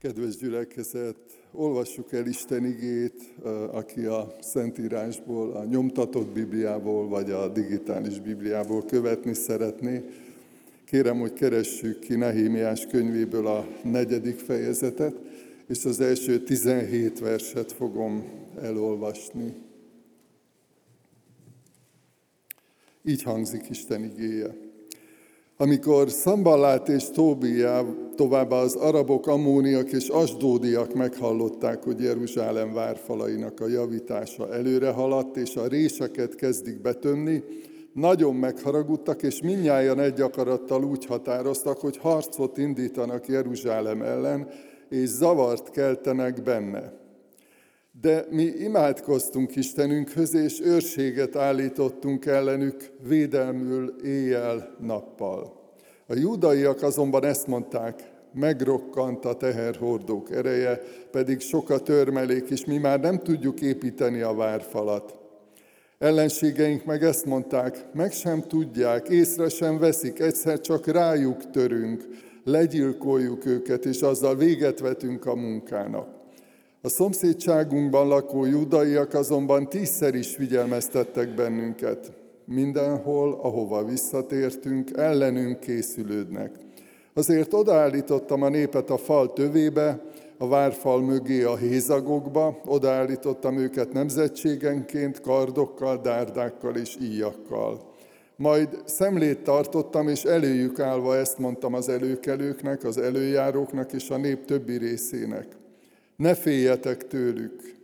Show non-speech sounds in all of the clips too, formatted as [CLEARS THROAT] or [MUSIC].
Kedves gyülekezet, olvassuk el Isten igét, aki a Szentírásból, a nyomtatott Bibliából, vagy a digitális Bibliából követni szeretné. Kérem, hogy keressük ki Nehémiás könyvéből a negyedik fejezetet, és az első 17 verset fogom elolvasni. Így hangzik Isten igéje. Amikor Szamballát és Tóbiá, továbbá az arabok, ammóniak és asdódiak meghallották, hogy Jeruzsálem várfalainak a javítása előre haladt, és a réseket kezdik betömni, nagyon megharagudtak, és minnyáján egy akarattal úgy határoztak, hogy harcot indítanak Jeruzsálem ellen, és zavart keltenek benne. De mi imádkoztunk Istenünkhöz, és őrséget állítottunk ellenük védelmül éjjel-nappal. A judaiak azonban ezt mondták, megrokkant a teherhordók ereje, pedig sok a törmelék, és mi már nem tudjuk építeni a várfalat. Ellenségeink meg ezt mondták, meg sem tudják, észre sem veszik, egyszer csak rájuk törünk, legyilkoljuk őket, és azzal véget vetünk a munkának. A szomszédságunkban lakó judaiak azonban tízszer is figyelmeztettek bennünket. Mindenhol, ahova visszatértünk, ellenünk készülődnek. Azért odaállítottam a népet a fal tövébe, a várfal mögé a hézagokba, odaállítottam őket nemzetségenként, kardokkal, dárdákkal és íjakkal. Majd szemlét tartottam, és előjük állva ezt mondtam az előkelőknek, az előjáróknak és a nép többi részének. Ne féljetek tőlük.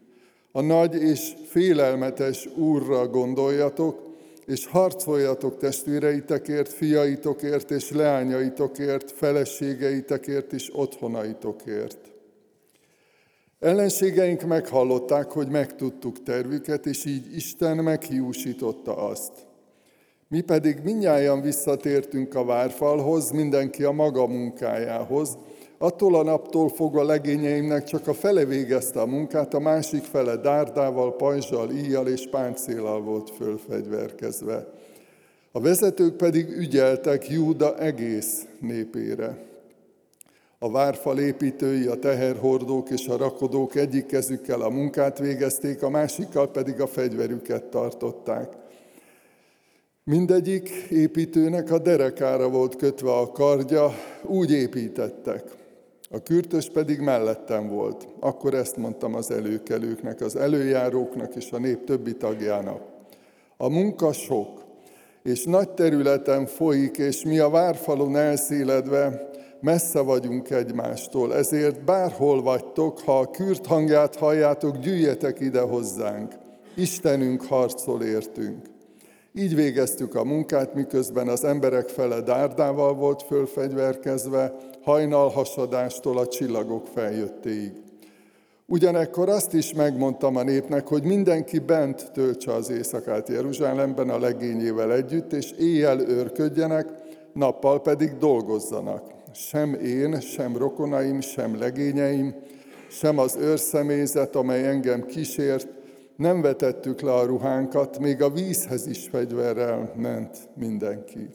A nagy és félelmetes Úrra gondoljatok, és harcoljatok testvéreitekért, fiaitokért és leányaitokért, feleségeitekért és otthonaitokért. Ellenségeink meghallották, hogy megtudtuk tervüket, és így Isten meghiúsította azt. Mi pedig minnyáján visszatértünk a várfalhoz, mindenki a maga munkájához, Attól a naptól fogva legényeimnek csak a fele végezte a munkát, a másik fele dárdával, pajzsal, íjjal és páncélal volt fölfegyverkezve. A vezetők pedig ügyeltek Júda egész népére. A várfal építői, a teherhordók és a rakodók egyik kezükkel a munkát végezték, a másikkal pedig a fegyverüket tartották. Mindegyik építőnek a derekára volt kötve a kardja, úgy építettek. A kürtös pedig mellettem volt. Akkor ezt mondtam az előkelőknek, az előjáróknak és a nép többi tagjának. A munka sok, és nagy területen folyik, és mi a várfalon elszéledve messze vagyunk egymástól. Ezért bárhol vagytok, ha a kürt hangját halljátok, gyűjjetek ide hozzánk. Istenünk harcol értünk. Így végeztük a munkát, miközben az emberek fele dárdával volt fölfegyverkezve, hajnalhasadástól a csillagok feljöttéig. Ugyanekkor azt is megmondtam a népnek, hogy mindenki bent töltse az éjszakát Jeruzsálemben a legényével együtt, és éjjel őrködjenek, nappal pedig dolgozzanak. Sem én, sem rokonaim, sem legényeim, sem az őrszemélyzet, amely engem kísért, nem vetettük le a ruhánkat, még a vízhez is fegyverrel ment mindenki.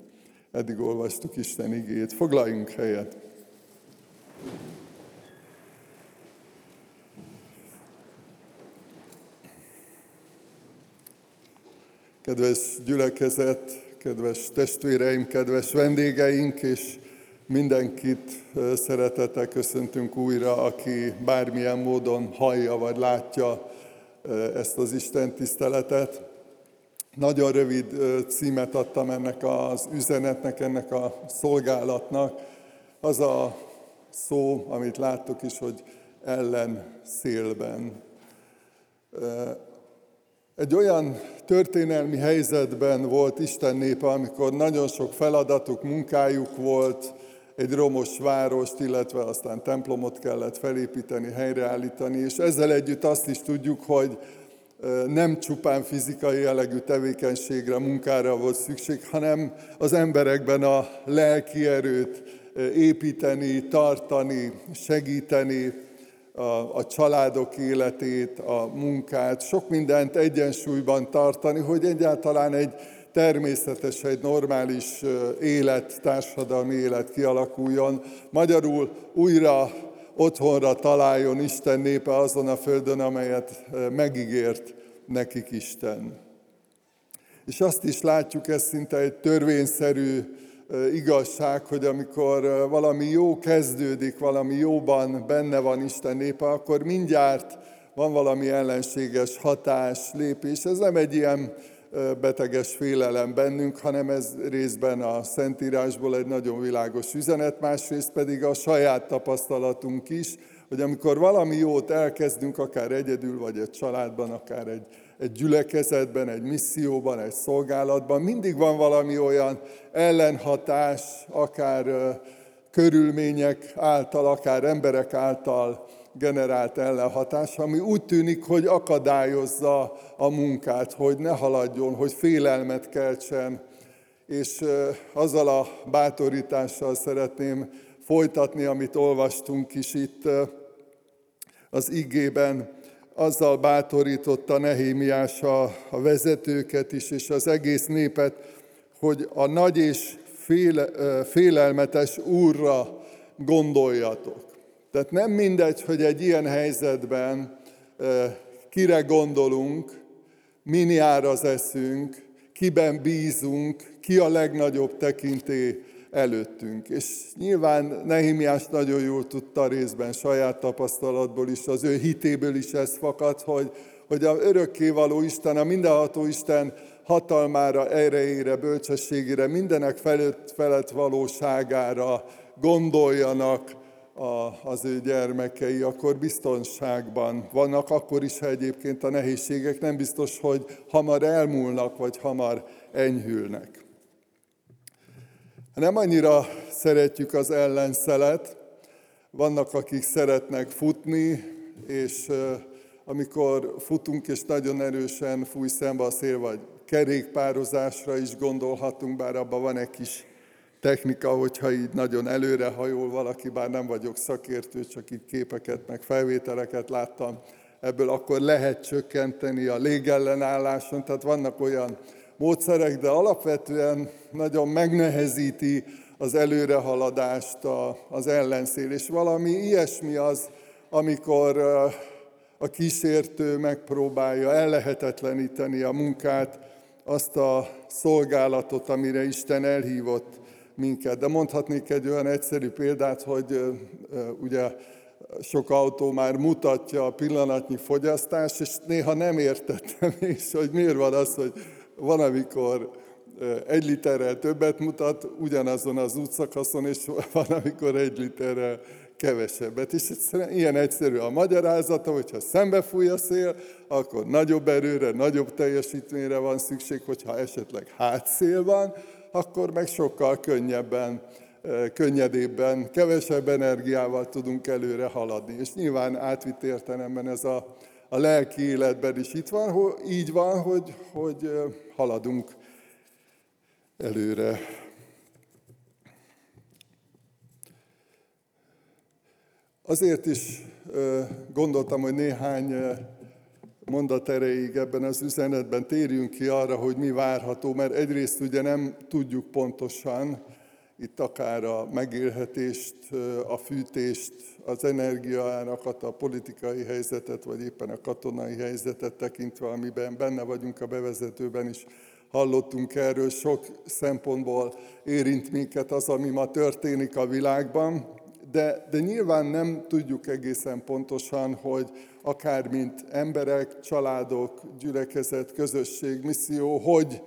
Eddig olvastuk Isten igét. Foglaljunk helyet! Kedves gyülekezet, kedves testvéreim, kedves vendégeink, és mindenkit szeretettel köszöntünk újra, aki bármilyen módon hallja vagy látja ezt az Isten tiszteletet. Nagyon rövid címet adtam ennek az üzenetnek, ennek a szolgálatnak. Az a szó, amit láttuk is, hogy ellen szélben. Egy olyan történelmi helyzetben volt Isten népe, amikor nagyon sok feladatuk, munkájuk volt, egy romos várost, illetve aztán templomot kellett felépíteni, helyreállítani, és ezzel együtt azt is tudjuk, hogy nem csupán fizikai jellegű tevékenységre, munkára volt szükség, hanem az emberekben a lelki erőt építeni, tartani, segíteni, a, a családok életét, a munkát, sok mindent egyensúlyban tartani, hogy egyáltalán egy természetes, egy normális élet, társadalmi élet kialakuljon. Magyarul újra otthonra találjon Isten népe azon a földön, amelyet megígért nekik Isten. És azt is látjuk, ez szinte egy törvényszerű igazság, hogy amikor valami jó kezdődik, valami jóban benne van Isten népe, akkor mindjárt van valami ellenséges hatás, lépés. Ez nem egy ilyen beteges félelem bennünk, hanem ez részben a Szentírásból egy nagyon világos üzenet, másrészt pedig a saját tapasztalatunk is, hogy amikor valami jót elkezdünk, akár egyedül, vagy egy családban, akár egy, egy gyülekezetben, egy misszióban, egy szolgálatban, mindig van valami olyan ellenhatás, akár körülmények által, akár emberek által generált ellenhatás, ami úgy tűnik, hogy akadályozza a munkát, hogy ne haladjon, hogy félelmet keltsen. És azzal a bátorítással szeretném folytatni, amit olvastunk is itt az igében, azzal bátorította Nehémiás a, vezetőket is, és az egész népet, hogy a nagy és féle, félelmetes úrra gondoljatok. Tehát nem mindegy, hogy egy ilyen helyzetben kire gondolunk, min jár az eszünk, kiben bízunk, ki a legnagyobb tekinté előttünk. És nyilván Nehemiás nagyon jól tudta részben saját tapasztalatból is, az ő hitéből is ez fakad, hogy, hogy a örökkévaló Isten, a mindenható Isten hatalmára, erejére, bölcsességére, mindenek felett, felett valóságára gondoljanak, a, az ő gyermekei, akkor biztonságban vannak, akkor is, ha egyébként a nehézségek nem biztos, hogy hamar elmúlnak, vagy hamar enyhülnek. Nem annyira szeretjük az ellenszelet, vannak, akik szeretnek futni, és amikor futunk, és nagyon erősen fúj szembe a szél, vagy kerékpározásra is gondolhatunk, bár abban van egy kis technika, hogyha így nagyon előre hajol valaki, bár nem vagyok szakértő, csak így képeket, meg felvételeket láttam, ebből akkor lehet csökkenteni a légellenálláson, tehát vannak olyan módszerek, de alapvetően nagyon megnehezíti az előrehaladást az ellenszél, és valami ilyesmi az, amikor a kísértő megpróbálja ellehetetleníteni a munkát, azt a szolgálatot, amire Isten elhívott minket. De mondhatnék egy olyan egyszerű példát, hogy ugye sok autó már mutatja a pillanatnyi fogyasztást, és néha nem értettem [LAUGHS] is, hogy miért van az, hogy van, amikor egy literrel többet mutat ugyanazon az útszakaszon, és [LAUGHS] van, amikor egy literrel kevesebbet. És egyszerűen ilyen egyszerű a magyarázata, hogyha szembefúj a szél, akkor nagyobb erőre, nagyobb teljesítményre van szükség, hogyha esetleg hátszél van, akkor meg sokkal könnyebben, könnyedébben, kevesebb energiával tudunk előre haladni. És nyilván átvitt értelemben ez a, a lelki életben is itt van, hogy így van, hogy, hogy haladunk előre. Azért is gondoltam, hogy néhány mondat erejéig ebben az üzenetben térjünk ki arra, hogy mi várható, mert egyrészt ugye nem tudjuk pontosan, itt akár a megélhetést, a fűtést, az energiaárakat, a politikai helyzetet, vagy éppen a katonai helyzetet tekintve, amiben benne vagyunk a bevezetőben is, hallottunk erről, sok szempontból érint minket az, ami ma történik a világban, de, de nyilván nem tudjuk egészen pontosan, hogy akár mint emberek, családok, gyülekezet, közösség, misszió, hogy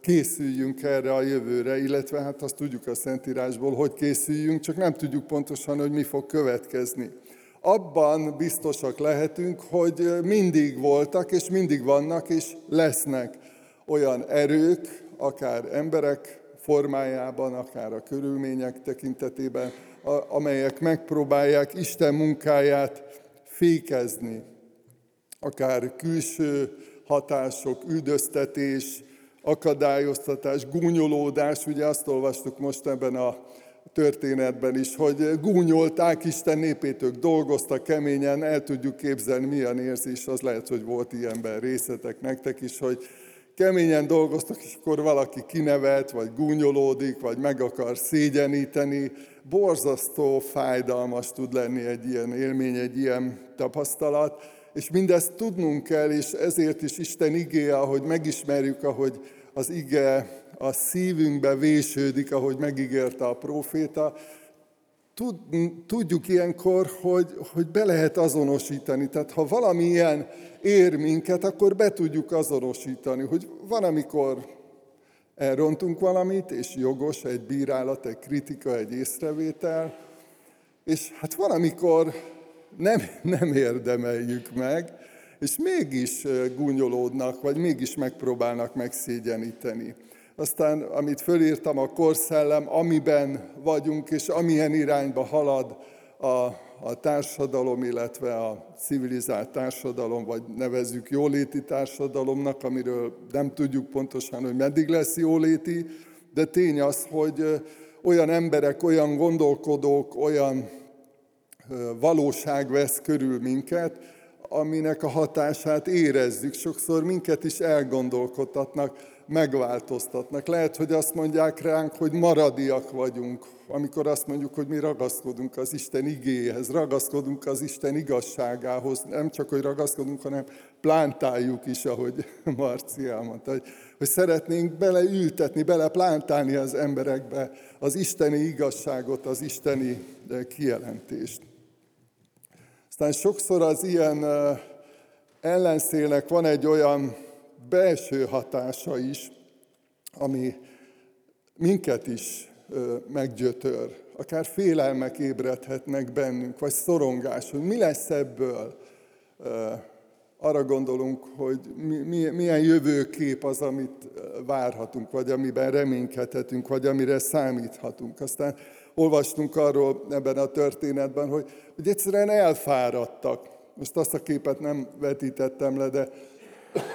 készüljünk erre a jövőre, illetve hát azt tudjuk a Szentírásból, hogy készüljünk, csak nem tudjuk pontosan, hogy mi fog következni. Abban biztosak lehetünk, hogy mindig voltak, és mindig vannak, és lesznek olyan erők, akár emberek formájában, akár a körülmények tekintetében, amelyek megpróbálják Isten munkáját fékezni. Akár külső hatások, üldöztetés, akadályoztatás, gúnyolódás, ugye azt olvastuk most ebben a történetben is, hogy gúnyolták Isten népét, ők dolgoztak keményen, el tudjuk képzelni, milyen érzés az lehet, hogy volt ilyenben részletek nektek is, hogy keményen dolgoztak, és akkor valaki kinevet, vagy gúnyolódik, vagy meg akar szégyeníteni. Borzasztó, fájdalmas tud lenni egy ilyen élmény, egy ilyen tapasztalat, és mindezt tudnunk kell, és ezért is Isten igéje, ahogy megismerjük, ahogy az ige a szívünkbe vésődik, ahogy megígérte a proféta, tud, tudjuk ilyenkor, hogy, hogy be lehet azonosítani. Tehát ha valami ilyen ér minket, akkor be tudjuk azonosítani, hogy van, amikor elrontunk valamit, és jogos egy bírálat, egy kritika, egy észrevétel, és hát van, amikor nem, nem érdemeljük meg, és mégis gúnyolódnak, vagy mégis megpróbálnak megszégyeníteni. Aztán, amit fölírtam, a korszellem, amiben vagyunk, és amilyen irányba halad a, a társadalom, illetve a civilizált társadalom, vagy nevezzük jóléti társadalomnak, amiről nem tudjuk pontosan, hogy meddig lesz jóléti, de tény az, hogy olyan emberek, olyan gondolkodók, olyan valóság vesz körül minket, aminek a hatását érezzük. Sokszor minket is elgondolkodtatnak, megváltoztatnak. Lehet, hogy azt mondják ránk, hogy maradiak vagyunk, amikor azt mondjuk, hogy mi ragaszkodunk az Isten igéhez, ragaszkodunk az Isten igazságához, nem csak, hogy ragaszkodunk, hanem plántáljuk is, ahogy [LAUGHS] Marci elmondta, hogy, hogy szeretnénk beleültetni, beleplántálni az emberekbe az isteni igazságot, az isteni kijelentést. Aztán sokszor az ilyen ellenszélnek van egy olyan belső hatása is, ami minket is meggyötör. Akár félelmek ébredhetnek bennünk, vagy szorongás, hogy mi lesz ebből. Arra gondolunk, hogy milyen jövőkép az, amit várhatunk, vagy amiben reménykedhetünk, vagy amire számíthatunk. Aztán olvastunk arról ebben a történetben, hogy, hogy egyszerűen elfáradtak. Most azt a képet nem vetítettem le, de [COUGHS]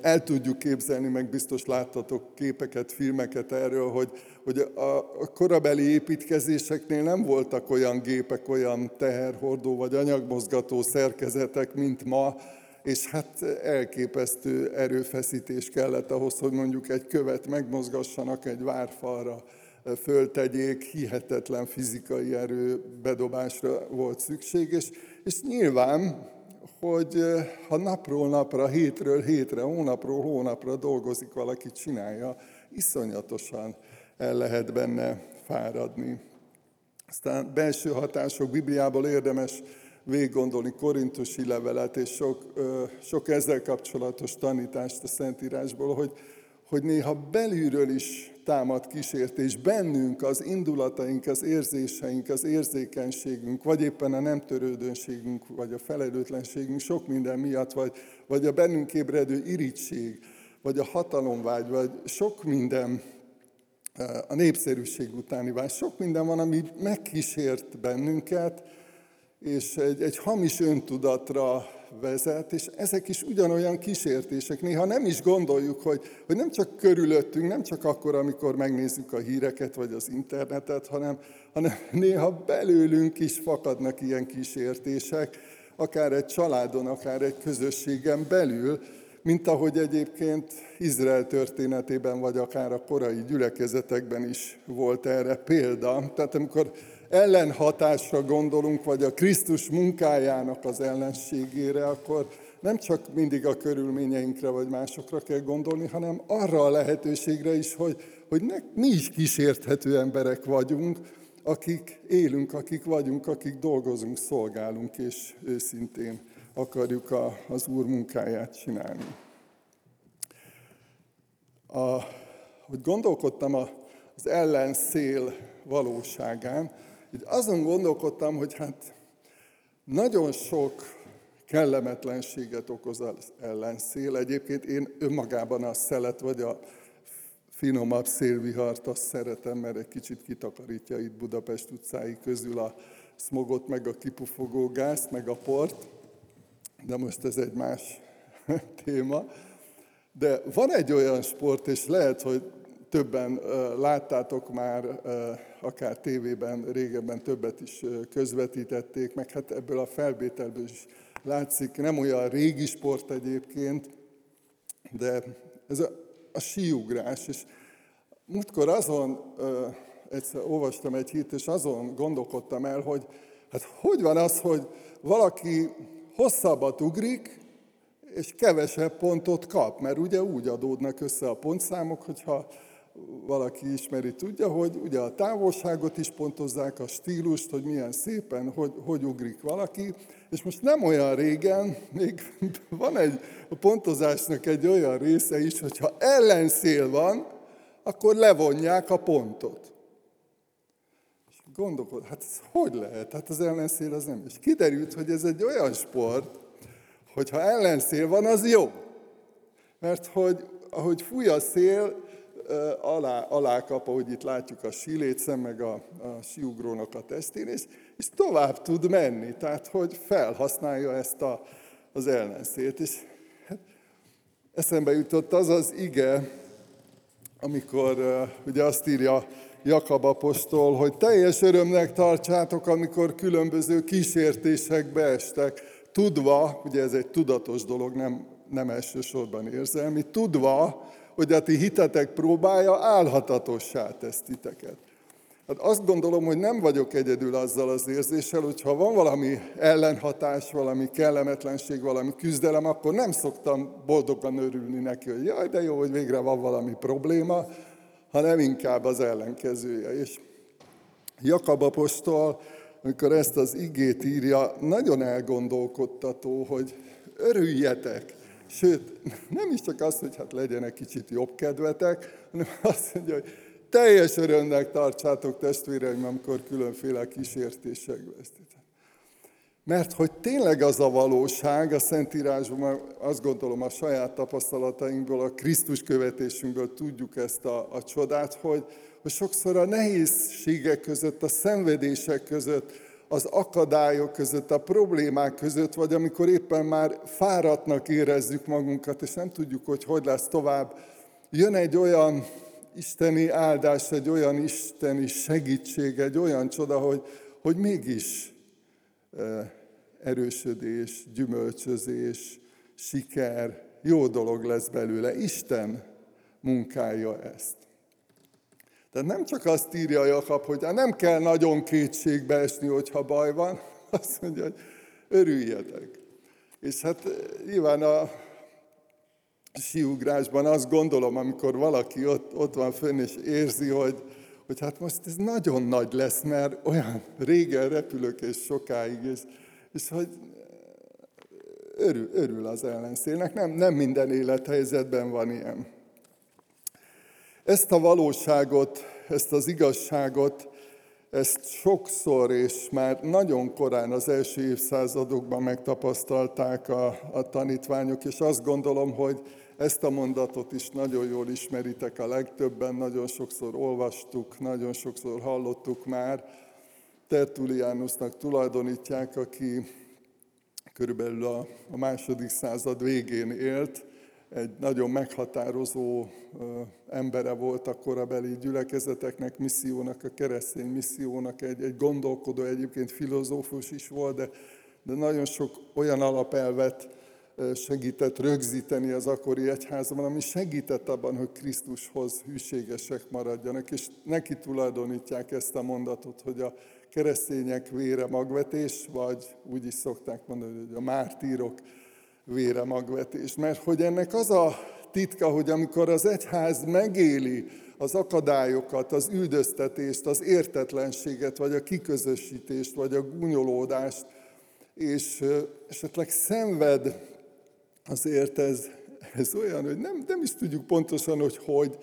el tudjuk képzelni, meg biztos láttatok képeket, filmeket erről, hogy, hogy a korabeli építkezéseknél nem voltak olyan gépek, olyan teherhordó vagy anyagmozgató szerkezetek, mint ma, és hát elképesztő erőfeszítés kellett ahhoz, hogy mondjuk egy követ megmozgassanak egy várfalra, föltegyék, hihetetlen fizikai erő bedobásra volt szükség, és, és nyilván hogy ha napról napra, hétről hétre, hónapról hónapra dolgozik valaki, csinálja, iszonyatosan el lehet benne fáradni. Aztán belső hatások Bibliából érdemes végig gondolni korintusi levelet, és sok, sok ezzel kapcsolatos tanítást a Szentírásból, hogy, hogy néha belülről is támad kísértés. Bennünk, az indulataink, az érzéseink, az érzékenységünk, vagy éppen a nem törődönségünk, vagy a felelőtlenségünk sok minden miatt, vagy, vagy a bennünk ébredő irítség, vagy a hatalomvágy, vagy sok minden, a népszerűség utáni vágy, sok minden van, ami megkísért bennünket, és egy, egy hamis öntudatra vezet, és ezek is ugyanolyan kísértések. Néha nem is gondoljuk, hogy, hogy nem csak körülöttünk, nem csak akkor, amikor megnézzük a híreket vagy az internetet, hanem, hanem néha belőlünk is fakadnak ilyen kísértések, akár egy családon, akár egy közösségen belül, mint ahogy egyébként Izrael történetében, vagy akár a korai gyülekezetekben is volt erre példa. Tehát amikor ellenhatásra gondolunk, vagy a Krisztus munkájának az ellenségére, akkor nem csak mindig a körülményeinkre vagy másokra kell gondolni, hanem arra a lehetőségre is, hogy, hogy ne, mi is kísérthető emberek vagyunk, akik élünk, akik vagyunk, akik dolgozunk, szolgálunk, és őszintén akarjuk a, az Úr munkáját csinálni. A, hogy gondolkodtam az ellenszél valóságán, így azon gondolkodtam, hogy hát nagyon sok kellemetlenséget okoz az ellenszél. Egyébként én önmagában a szelet vagy a finomabb szélvihart azt szeretem, mert egy kicsit kitakarítja itt Budapest utcái közül a smogot, meg a kipufogó gázt, meg a port. De most ez egy más [LAUGHS] téma. De van egy olyan sport, és lehet, hogy többen láttátok már, akár tévében régebben többet is közvetítették, meg hát ebből a felvételből is látszik, nem olyan régi sport egyébként, De ez a, a síugrás, és múltkor azon, ö, egyszer olvastam egy hírt, és azon gondolkodtam el, hogy hát hogy van az, hogy valaki hosszabbat ugrik, és kevesebb pontot kap, mert ugye úgy adódnak össze a pontszámok, hogyha valaki ismeri, tudja, hogy ugye a távolságot is pontozzák, a stílust, hogy milyen szépen, hogy, hogy ugrik valaki, és most nem olyan régen, még [LAUGHS] van egy a pontozásnak egy olyan része is, hogyha ellenszél van, akkor levonják a pontot. És gondolkod, hát ez hogy lehet? Hát az ellenszél az nem. És kiderült, hogy ez egy olyan sport, hogyha ellenszél van, az jó. Mert hogy ahogy fúj a szél, alá, alá kap, ahogy itt látjuk a sílécen, meg a, a síugrónak a testén, és, és tovább tud menni, tehát hogy felhasználja ezt a, az ellenszélt. És hát, eszembe jutott az az ige, amikor ugye azt írja Jakab apostol, hogy teljes örömnek tartsátok, amikor különböző kísértésekbe estek, tudva, ugye ez egy tudatos dolog, nem, nem elsősorban érzelmi, tudva, hogy a ti hitetek próbája álhatatossá tesz titeket. Hát azt gondolom, hogy nem vagyok egyedül azzal az érzéssel, hogyha van valami ellenhatás, valami kellemetlenség, valami küzdelem, akkor nem szoktam boldogan örülni neki, hogy jaj, de jó, hogy végre van valami probléma, hanem inkább az ellenkezője. És Jakab apostol, amikor ezt az igét írja, nagyon elgondolkodtató, hogy örüljetek, Sőt, [LAUGHS] nem is csak az, hogy hát legyen egy kicsit jobb kedvetek, hanem [LAUGHS] azt mondja, hogy teljes örömnek tartsátok testvéreim, amikor különféle kísértések vesztitek. Mert hogy tényleg az a valóság, a Szentírásban azt gondolom a saját tapasztalatainkból, a Krisztus követésünkből tudjuk ezt a, a csodát, hogy, hogy sokszor a nehézségek között, a szenvedések között, az akadályok között, a problémák között, vagy amikor éppen már fáradtnak érezzük magunkat, és nem tudjuk, hogy hogy lesz tovább, jön egy olyan isteni áldás, egy olyan isteni segítség, egy olyan csoda, hogy, hogy mégis erősödés, gyümölcsözés, siker, jó dolog lesz belőle. Isten munkálja ezt. Tehát nem csak azt írja Jakab, hogy nem kell nagyon kétségbe esni, hogyha baj van, [LAUGHS] azt mondja, hogy örüljetek. És hát eh, nyilván a siugrásban azt gondolom, amikor valaki ott, ott van fönn és érzi, hogy, hogy hát most ez nagyon nagy lesz, mert olyan régen repülök és sokáig, és, és hogy örül, örül az ellenszélnek. Nem, nem minden élethelyzetben van ilyen. Ezt a valóságot, ezt az igazságot, ezt sokszor és már nagyon korán az első évszázadokban megtapasztalták a, a tanítványok, és azt gondolom, hogy ezt a mondatot is nagyon jól ismeritek a legtöbben, nagyon sokszor olvastuk, nagyon sokszor hallottuk már. Tertuliánusnak tulajdonítják, aki körülbelül a, a második század végén élt, egy nagyon meghatározó embere volt a korabeli gyülekezeteknek, missziónak, a keresztény missziónak, egy, egy gondolkodó, egyébként filozófus is volt, de, de nagyon sok olyan alapelvet segített rögzíteni az akkori egyházban, ami segített abban, hogy Krisztushoz hűségesek maradjanak, és neki tulajdonítják ezt a mondatot, hogy a keresztények vére magvetés, vagy úgy is szokták mondani, hogy a mártírok vére magvetés. Mert hogy ennek az a titka, hogy amikor az egyház megéli az akadályokat, az üldöztetést, az értetlenséget, vagy a kiközösítést, vagy a gúnyolódást, és esetleg szenved, azért ez, ez olyan, hogy nem, nem is tudjuk pontosan, hogy hogy,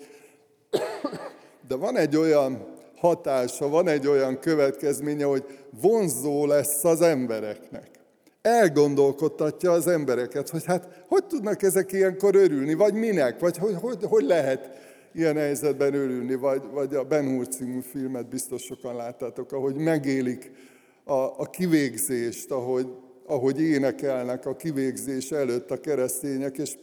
de van egy olyan hatása, van egy olyan következménye, hogy vonzó lesz az embereknek elgondolkodtatja az embereket, hogy hát hogy tudnak ezek ilyenkor örülni, vagy minek, vagy hogy, hogy, hogy lehet ilyen helyzetben örülni, vagy, vagy a Ben Hur című filmet biztos sokan láttátok, ahogy megélik a, a kivégzést, ahogy, ahogy énekelnek a kivégzés előtt a keresztények, és,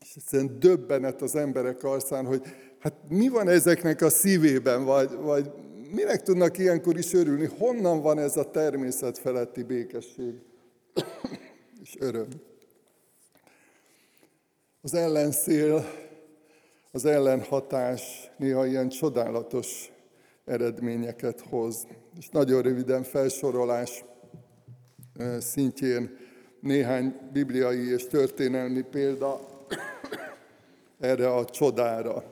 és egyszerűen döbbenet az emberek arcán, hogy hát mi van ezeknek a szívében, vagy, vagy minek tudnak ilyenkor is örülni, honnan van ez a természet feletti békesség és öröm. Az ellenszél, az ellenhatás néha ilyen csodálatos eredményeket hoz. És nagyon röviden felsorolás szintjén néhány bibliai és történelmi példa [COUGHS] erre a csodára.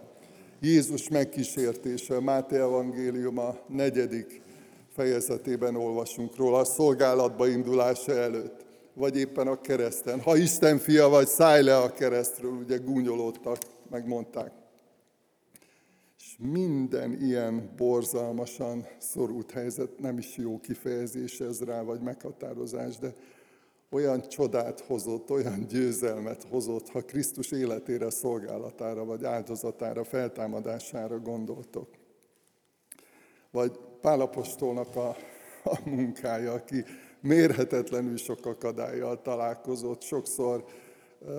Jézus megkísértése, Máté Evangélium a negyedik fejezetében olvasunk róla, a szolgálatba indulása előtt, vagy éppen a kereszten. Ha Isten fia vagy, szállj le a keresztről, ugye gúnyolódtak, megmondták. És minden ilyen borzalmasan szorult helyzet, nem is jó kifejezés ez rá, vagy meghatározás, de olyan csodát hozott, olyan győzelmet hozott, ha Krisztus életére, szolgálatára, vagy áldozatára, feltámadására gondoltok. Vagy Pálapostolnak a, a munkája, aki mérhetetlenül sok akadályjal találkozott, sokszor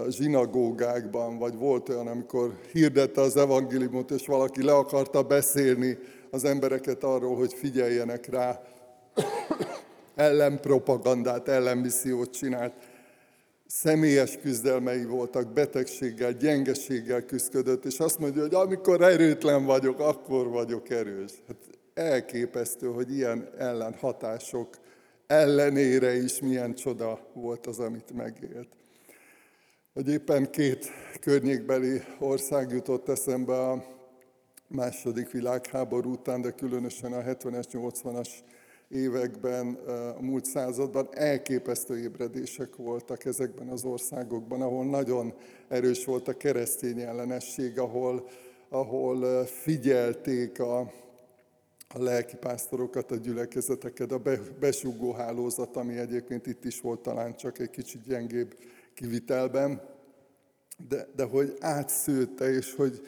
zsinagógákban, vagy volt olyan, amikor hirdette az evangéliumot, és valaki le akarta beszélni az embereket arról, hogy figyeljenek rá, ellenpropagandát, ellenmissziót csinált. Személyes küzdelmei voltak, betegséggel, gyengeséggel küzdött, és azt mondja, hogy amikor erőtlen vagyok, akkor vagyok erős. Hát elképesztő, hogy ilyen ellenhatások ellenére is milyen csoda volt az, amit megélt. Hogy éppen két környékbeli ország jutott eszembe a második világháború után, de különösen a 70-es, 80-as években, a múlt században elképesztő ébredések voltak ezekben az országokban, ahol nagyon erős volt a keresztény ellenesség, ahol, ahol figyelték a, a lelkipásztorokat, a gyülekezeteket, a besugó hálózat, ami egyébként itt is volt talán csak egy kicsit gyengébb kivitelben, de, de hogy átszőtte, és hogy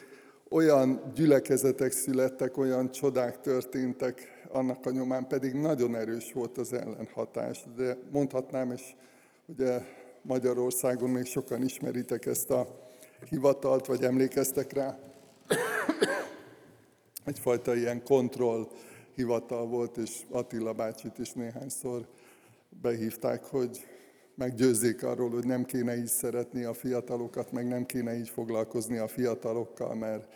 olyan gyülekezetek születtek, olyan csodák történtek, annak a nyomán pedig nagyon erős volt az ellenhatás. De mondhatnám, és ugye Magyarországon még sokan ismeritek ezt a hivatalt, vagy emlékeztek rá, egyfajta ilyen kontroll hivatal volt, és Attila bácsit is néhányszor behívták, hogy meggyőzzék arról, hogy nem kéne így szeretni a fiatalokat, meg nem kéne így foglalkozni a fiatalokkal, mert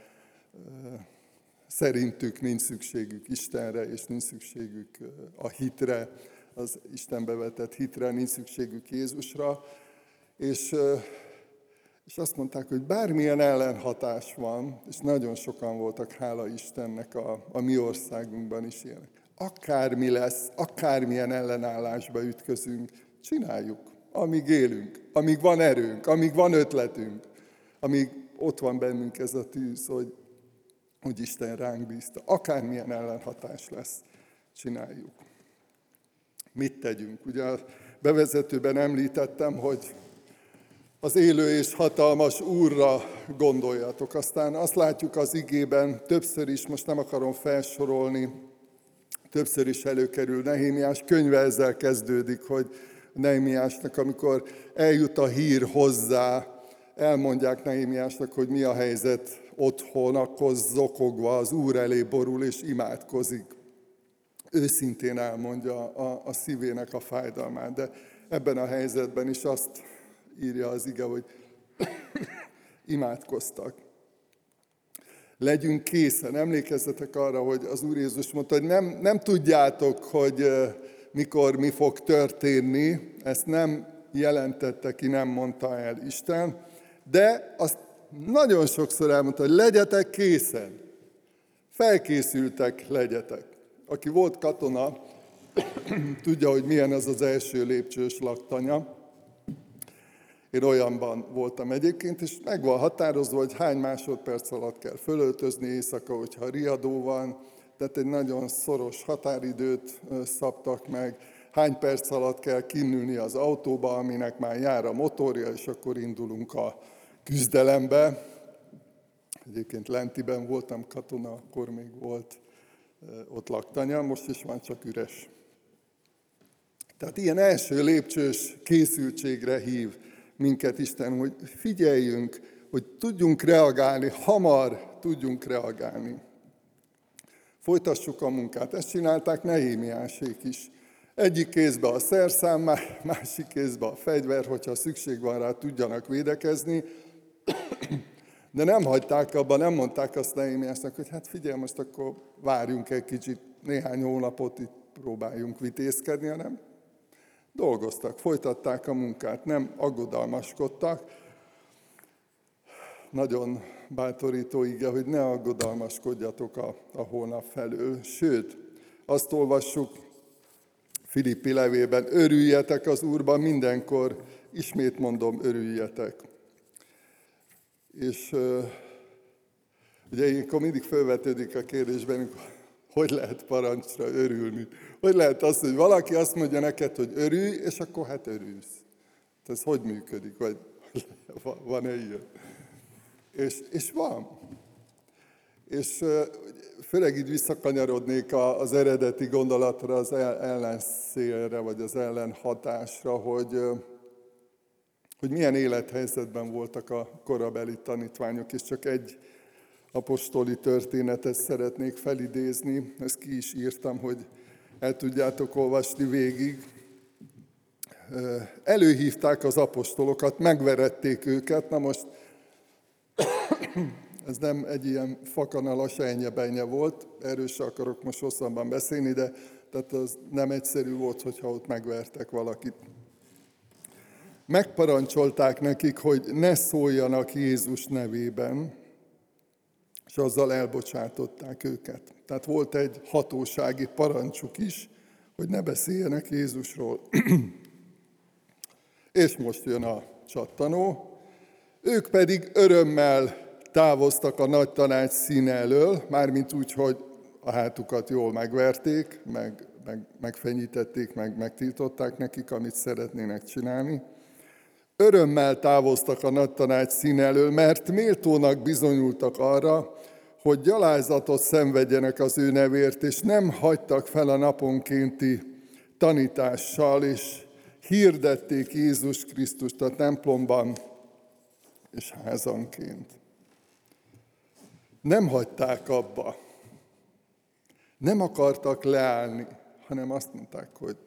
Szerintük nincs szükségük Istenre, és nincs szükségük a hitre, az Istenbe vetett hitre, nincs szükségük Jézusra. És, és azt mondták, hogy bármilyen ellenhatás van, és nagyon sokan voltak, hála Istennek a, a mi országunkban is ilyenek. Akármi lesz, akármilyen ellenállásba ütközünk, csináljuk, amíg élünk, amíg van erőnk, amíg van ötletünk, amíg ott van bennünk ez a tűz, hogy hogy Isten ránk bízta. Akármilyen ellenhatás lesz, csináljuk. Mit tegyünk? Ugye a bevezetőben említettem, hogy az élő és hatalmas Úrra gondoljatok. Aztán azt látjuk az igében többször is, most nem akarom felsorolni, többször is előkerül Nehémiás könyve ezzel kezdődik, hogy Nehémiásnak, amikor eljut a hír hozzá, elmondják Nehémiásnak, hogy mi a helyzet otthon, akkor zokogva az Úr elé borul és imádkozik. Őszintén elmondja a, a szívének a fájdalmát, de ebben a helyzetben is azt írja az ige, hogy imádkoztak. Legyünk készen. Emlékezzetek arra, hogy az Úr Jézus mondta, hogy nem, nem tudjátok, hogy mikor mi fog történni, ezt nem jelentette ki, nem mondta el Isten, de azt nagyon sokszor elmondta, hogy legyetek készen. Felkészültek legyetek. Aki volt katona, tudja, hogy milyen ez az első lépcsős laktanya. Én olyanban voltam egyébként, és meg van határozva, hogy hány másodperc alatt kell fölöltözni éjszaka, hogyha riadó van, tehát egy nagyon szoros határidőt szabtak meg, hány perc alatt kell kinnülni az autóba, aminek már jár a motorja, és akkor indulunk a küzdelembe. Egyébként Lentiben voltam katona, akkor még volt ott laktanya, most is van csak üres. Tehát ilyen első lépcsős készültségre hív minket Isten, hogy figyeljünk, hogy tudjunk reagálni, hamar tudjunk reagálni. Folytassuk a munkát. Ezt csinálták Nehémiásék is. Egyik kézbe a szerszám, másik kézbe a fegyver, hogyha szükség van rá, tudjanak védekezni De nem hagyták abba, nem mondták azt Nehémiásnak, hogy hát figyelj, most akkor várjunk egy kicsit, néhány hónapot itt próbáljunk vitézkedni, hanem dolgoztak, folytatták a munkát, nem aggodalmaskodtak. Nagyon bátorító ige, hogy ne aggodalmaskodjatok a, a holnap felől. Sőt, azt olvassuk Filippi levében, örüljetek az Úrban mindenkor, ismét mondom, örüljetek. És ugye ilyenkor mindig felvetődik a kérdésben, hogy lehet parancsra örülni. Hogy lehet az, hogy valaki azt mondja neked, hogy örülj, és akkor hát örülsz. Ez hogy működik? Vagy [LAUGHS] van-e ilyen? És, és van. És főleg így visszakanyarodnék az eredeti gondolatra, az ellenszélre, vagy az ellenhatásra, hogy, hogy milyen élethelyzetben voltak a korabeli tanítványok, és csak egy apostoli történetet szeretnék felidézni, ezt ki is írtam, hogy el tudjátok olvasni végig. Előhívták az apostolokat, megverették őket, na most [COUGHS] ez nem egy ilyen fakanala sejnye volt, erről se akarok most hosszabban beszélni, de tehát az nem egyszerű volt, hogyha ott megvertek valakit. Megparancsolták nekik, hogy ne szóljanak Jézus nevében, és azzal elbocsátották őket. Tehát volt egy hatósági parancsuk is, hogy ne beszéljenek Jézusról. [CLEARS THROAT] és most jön a csattanó. Ők pedig örömmel távoztak a nagy tanács színe elől, mármint úgy, hogy a hátukat jól megverték, meg, meg, megfenyítették, meg megtiltották nekik, amit szeretnének csinálni. Örömmel távoztak a nagy tanács színe elől, mert méltónak bizonyultak arra, hogy gyalázatot szenvedjenek az ő nevért, és nem hagytak fel a naponkénti tanítással, és hirdették Jézus Krisztust a templomban és házanként. Nem hagyták abba. Nem akartak leállni, hanem azt mondták, hogy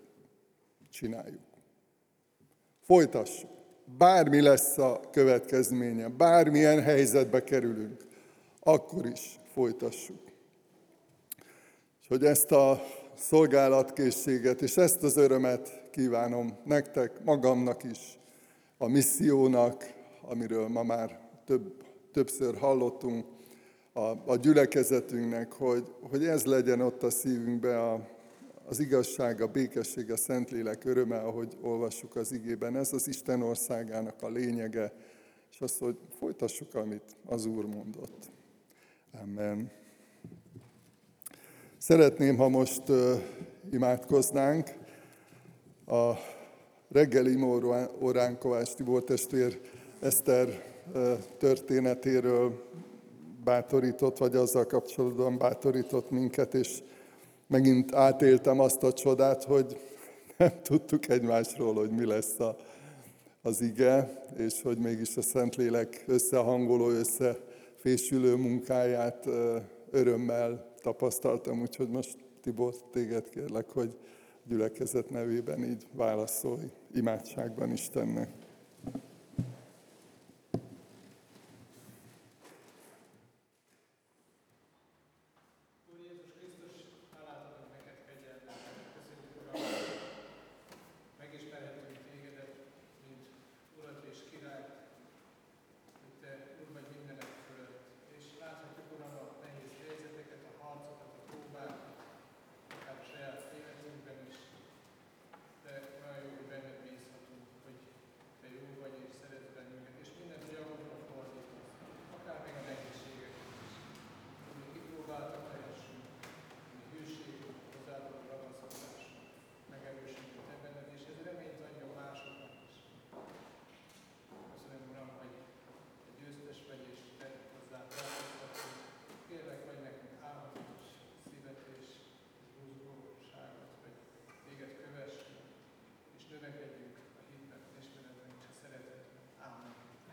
csináljuk. Folytassuk. Bármi lesz a következménye, bármilyen helyzetbe kerülünk, akkor is folytassuk. És hogy ezt a szolgálatkészséget és ezt az örömet kívánom nektek, magamnak is, a missziónak, amiről ma már több, többször hallottunk, a, a gyülekezetünknek, hogy, hogy ez legyen ott a szívünkbe a, az igazság, a békesség, a Szentlélek öröme, ahogy olvassuk az igében. Ez az Isten országának a lényege, és azt, hogy folytassuk, amit az Úr mondott. Amen. Szeretném, ha most imádkoznánk. A reggeli órán Kovács Tibor testvér Eszter történetéről bátorított, vagy azzal kapcsolatban bátorított minket, és megint átéltem azt a csodát, hogy nem tudtuk egymásról, hogy mi lesz a, az ige, és hogy mégis a Szentlélek összehangoló, összefésülő munkáját örömmel tapasztaltam, úgyhogy most Tibor, téged kérlek, hogy gyülekezet nevében így válaszolj imádságban Istennek.